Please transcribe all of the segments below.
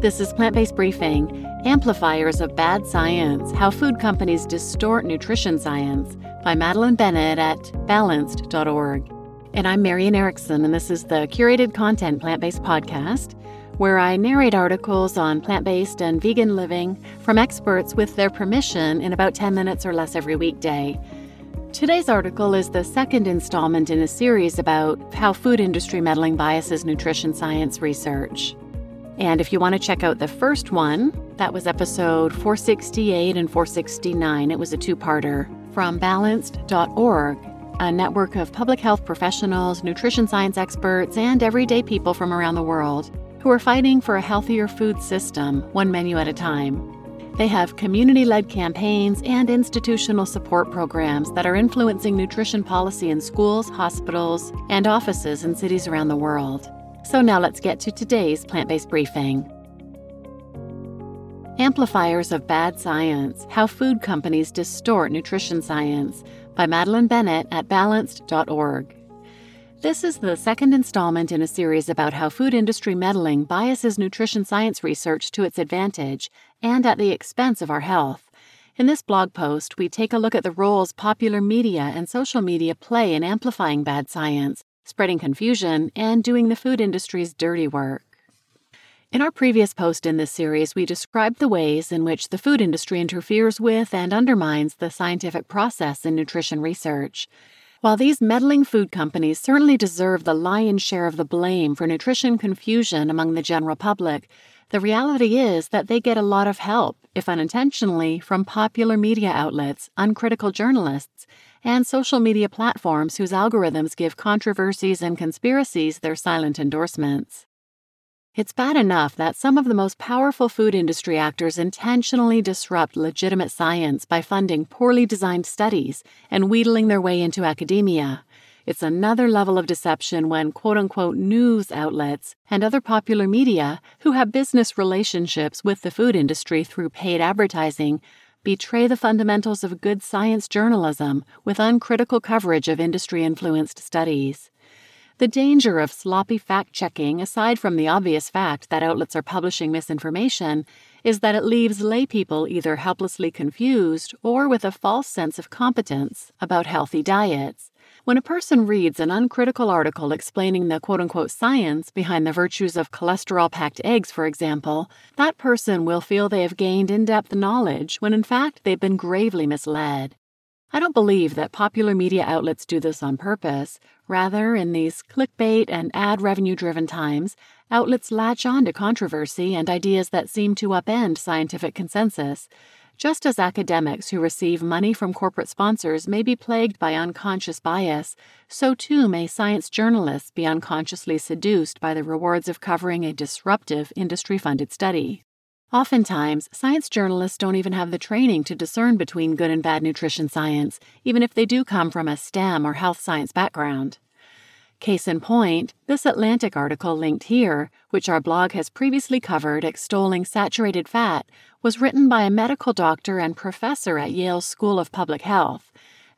This is Plant Based Briefing Amplifiers of Bad Science How Food Companies Distort Nutrition Science by Madeline Bennett at balanced.org. And I'm Marian Erickson, and this is the curated content plant based podcast where I narrate articles on plant based and vegan living from experts with their permission in about 10 minutes or less every weekday. Today's article is the second installment in a series about how food industry meddling biases nutrition science research. And if you want to check out the first one, that was episode 468 and 469. It was a two parter from balanced.org, a network of public health professionals, nutrition science experts, and everyday people from around the world who are fighting for a healthier food system, one menu at a time. They have community led campaigns and institutional support programs that are influencing nutrition policy in schools, hospitals, and offices in cities around the world. So now let's get to today's plant based briefing. Amplifiers of Bad Science How Food Companies Distort Nutrition Science by Madeline Bennett at balanced.org. This is the second installment in a series about how food industry meddling biases nutrition science research to its advantage and at the expense of our health. In this blog post, we take a look at the roles popular media and social media play in amplifying bad science, spreading confusion, and doing the food industry's dirty work. In our previous post in this series, we described the ways in which the food industry interferes with and undermines the scientific process in nutrition research. While these meddling food companies certainly deserve the lion's share of the blame for nutrition confusion among the general public, the reality is that they get a lot of help, if unintentionally, from popular media outlets, uncritical journalists, and social media platforms whose algorithms give controversies and conspiracies their silent endorsements. It's bad enough that some of the most powerful food industry actors intentionally disrupt legitimate science by funding poorly designed studies and wheedling their way into academia. It's another level of deception when quote unquote news outlets and other popular media who have business relationships with the food industry through paid advertising betray the fundamentals of good science journalism with uncritical coverage of industry influenced studies. The danger of sloppy fact checking, aside from the obvious fact that outlets are publishing misinformation, is that it leaves laypeople either helplessly confused or with a false sense of competence about healthy diets. When a person reads an uncritical article explaining the quote unquote science behind the virtues of cholesterol packed eggs, for example, that person will feel they have gained in depth knowledge when in fact they've been gravely misled. I don't believe that popular media outlets do this on purpose. Rather, in these clickbait and ad revenue driven times, outlets latch on to controversy and ideas that seem to upend scientific consensus. Just as academics who receive money from corporate sponsors may be plagued by unconscious bias, so too may science journalists be unconsciously seduced by the rewards of covering a disruptive industry funded study. Oftentimes, science journalists don't even have the training to discern between good and bad nutrition science, even if they do come from a STEM or health science background. Case in point, this Atlantic article linked here, which our blog has previously covered extolling saturated fat, was written by a medical doctor and professor at Yale's School of Public Health.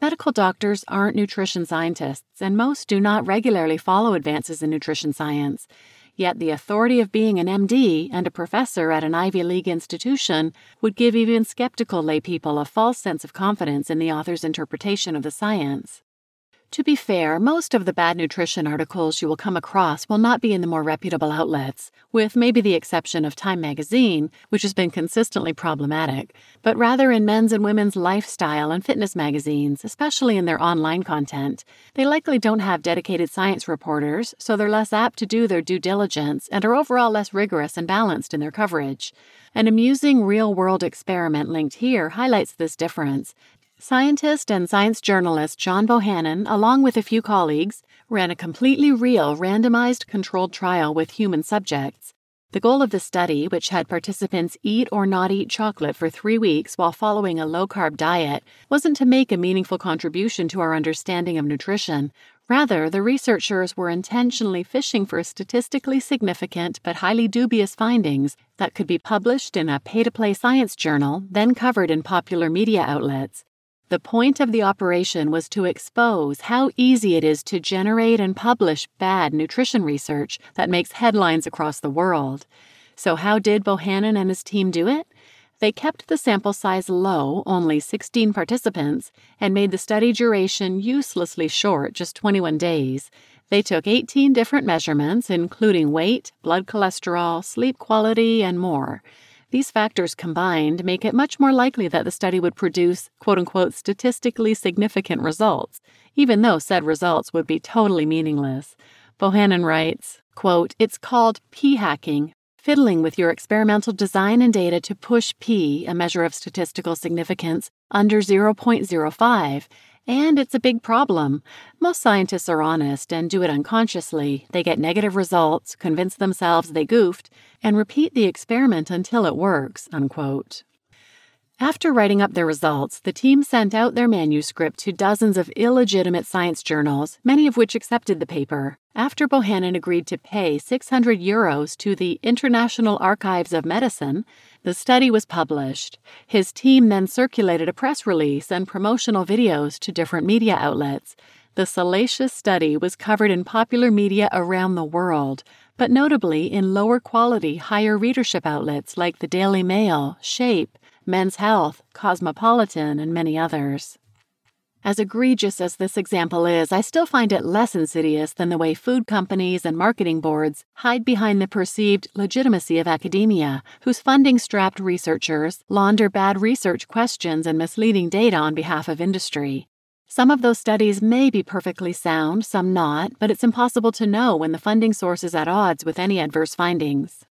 Medical doctors aren't nutrition scientists, and most do not regularly follow advances in nutrition science. Yet the authority of being an MD and a professor at an Ivy League institution would give even skeptical laypeople a false sense of confidence in the author's interpretation of the science. To be fair, most of the bad nutrition articles you will come across will not be in the more reputable outlets, with maybe the exception of Time magazine, which has been consistently problematic, but rather in men's and women's lifestyle and fitness magazines, especially in their online content. They likely don't have dedicated science reporters, so they're less apt to do their due diligence and are overall less rigorous and balanced in their coverage. An amusing real world experiment linked here highlights this difference, Scientist and science journalist John Bohannon, along with a few colleagues, ran a completely real randomized controlled trial with human subjects. The goal of the study, which had participants eat or not eat chocolate for three weeks while following a low carb diet, wasn't to make a meaningful contribution to our understanding of nutrition. Rather, the researchers were intentionally fishing for statistically significant but highly dubious findings that could be published in a pay to play science journal, then covered in popular media outlets. The point of the operation was to expose how easy it is to generate and publish bad nutrition research that makes headlines across the world. So, how did Bohannon and his team do it? They kept the sample size low, only 16 participants, and made the study duration uselessly short, just 21 days. They took 18 different measurements, including weight, blood cholesterol, sleep quality, and more. These factors combined make it much more likely that the study would produce quote unquote statistically significant results, even though said results would be totally meaningless. Bohannon writes, quote, It's called p hacking, fiddling with your experimental design and data to push p, a measure of statistical significance, under 0.05 and it's a big problem. Most scientists are honest and do it unconsciously. They get negative results, convince themselves they goofed, and repeat the experiment until it works. Unquote. After writing up their results, the team sent out their manuscript to dozens of illegitimate science journals, many of which accepted the paper. After Bohannon agreed to pay 600 euros to the International Archives of Medicine, the study was published. His team then circulated a press release and promotional videos to different media outlets. The salacious study was covered in popular media around the world, but notably in lower quality, higher readership outlets like the Daily Mail, Shape, Men's Health, Cosmopolitan, and many others. As egregious as this example is, I still find it less insidious than the way food companies and marketing boards hide behind the perceived legitimacy of academia, whose funding strapped researchers launder bad research questions and misleading data on behalf of industry. Some of those studies may be perfectly sound, some not, but it's impossible to know when the funding source is at odds with any adverse findings.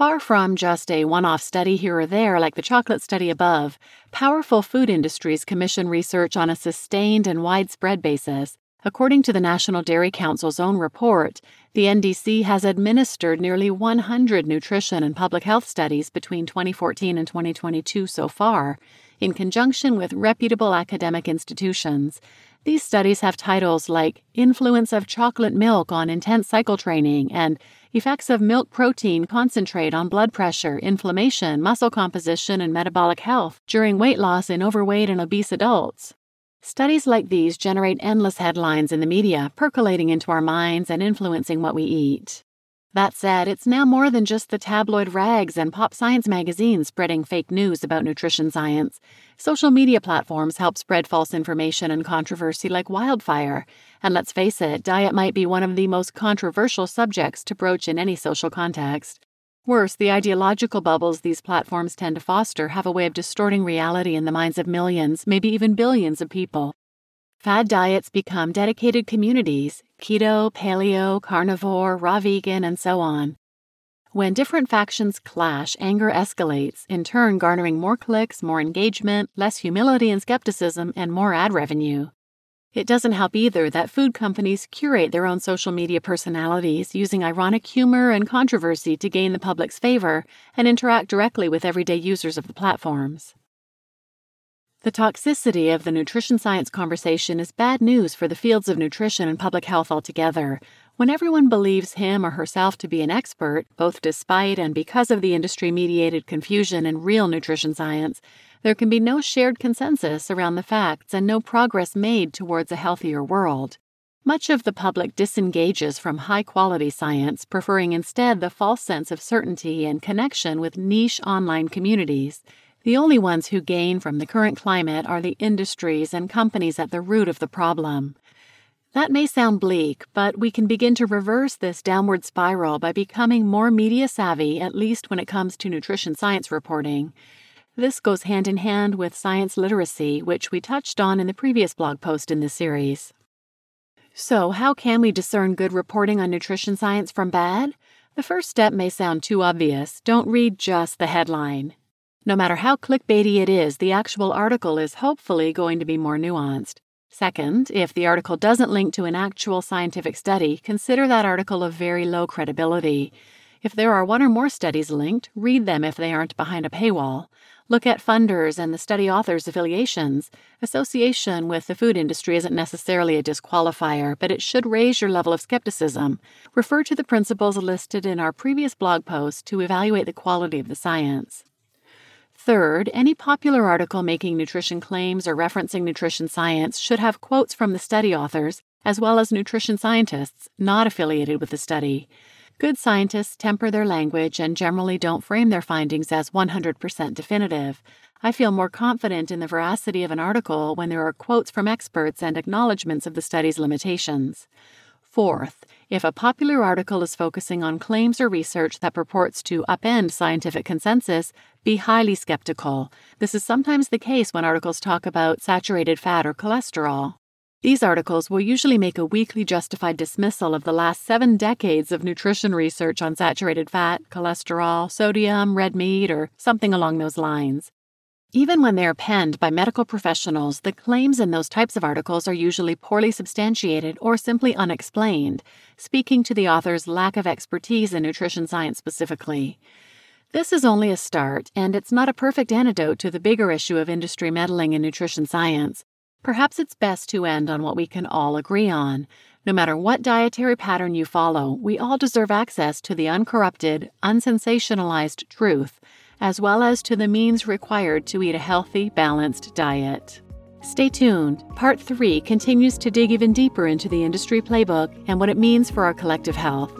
Far from just a one off study here or there like the chocolate study above, powerful food industries commission research on a sustained and widespread basis. According to the National Dairy Council's own report, the NDC has administered nearly 100 nutrition and public health studies between 2014 and 2022 so far, in conjunction with reputable academic institutions. These studies have titles like Influence of Chocolate Milk on Intense Cycle Training and Effects of milk protein concentrate on blood pressure, inflammation, muscle composition, and metabolic health during weight loss in overweight and obese adults. Studies like these generate endless headlines in the media, percolating into our minds and influencing what we eat. That said, it's now more than just the tabloid rags and pop science magazines spreading fake news about nutrition science. Social media platforms help spread false information and controversy like wildfire. And let's face it, diet might be one of the most controversial subjects to broach in any social context. Worse, the ideological bubbles these platforms tend to foster have a way of distorting reality in the minds of millions, maybe even billions of people. Fad diets become dedicated communities keto, paleo, carnivore, raw vegan, and so on. When different factions clash, anger escalates, in turn garnering more clicks, more engagement, less humility and skepticism, and more ad revenue. It doesn't help either that food companies curate their own social media personalities using ironic humor and controversy to gain the public's favor and interact directly with everyday users of the platforms. The toxicity of the nutrition science conversation is bad news for the fields of nutrition and public health altogether. When everyone believes him or herself to be an expert, both despite and because of the industry mediated confusion in real nutrition science, there can be no shared consensus around the facts and no progress made towards a healthier world. Much of the public disengages from high quality science, preferring instead the false sense of certainty and connection with niche online communities. The only ones who gain from the current climate are the industries and companies at the root of the problem. That may sound bleak, but we can begin to reverse this downward spiral by becoming more media savvy, at least when it comes to nutrition science reporting. This goes hand in hand with science literacy, which we touched on in the previous blog post in this series. So, how can we discern good reporting on nutrition science from bad? The first step may sound too obvious. Don't read just the headline. No matter how clickbaity it is, the actual article is hopefully going to be more nuanced. Second, if the article doesn't link to an actual scientific study, consider that article of very low credibility. If there are one or more studies linked, read them if they aren't behind a paywall. Look at funders and the study author's affiliations. Association with the food industry isn't necessarily a disqualifier, but it should raise your level of skepticism. Refer to the principles listed in our previous blog post to evaluate the quality of the science. Third, any popular article making nutrition claims or referencing nutrition science should have quotes from the study authors, as well as nutrition scientists not affiliated with the study. Good scientists temper their language and generally don't frame their findings as 100% definitive. I feel more confident in the veracity of an article when there are quotes from experts and acknowledgments of the study's limitations. Fourth, if a popular article is focusing on claims or research that purports to upend scientific consensus, be highly skeptical. This is sometimes the case when articles talk about saturated fat or cholesterol. These articles will usually make a weakly justified dismissal of the last seven decades of nutrition research on saturated fat, cholesterol, sodium, red meat, or something along those lines. Even when they are penned by medical professionals, the claims in those types of articles are usually poorly substantiated or simply unexplained, speaking to the author's lack of expertise in nutrition science specifically. This is only a start, and it's not a perfect antidote to the bigger issue of industry meddling in nutrition science. Perhaps it's best to end on what we can all agree on. No matter what dietary pattern you follow, we all deserve access to the uncorrupted, unsensationalized truth as well as to the means required to eat a healthy, balanced diet. Stay tuned. Part 3 continues to dig even deeper into the industry playbook and what it means for our collective health.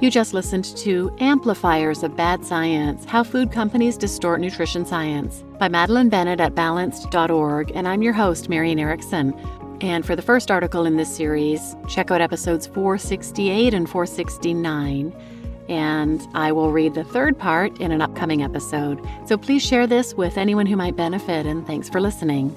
You just listened to Amplifiers of Bad Science How Food Companies Distort Nutrition Science by Madeline Bennett at balanced.org, and I'm your host, Marian Erickson. And for the first article in this series, check out episodes 468 and 469 and I will read the third part in an upcoming episode. So please share this with anyone who might benefit, and thanks for listening.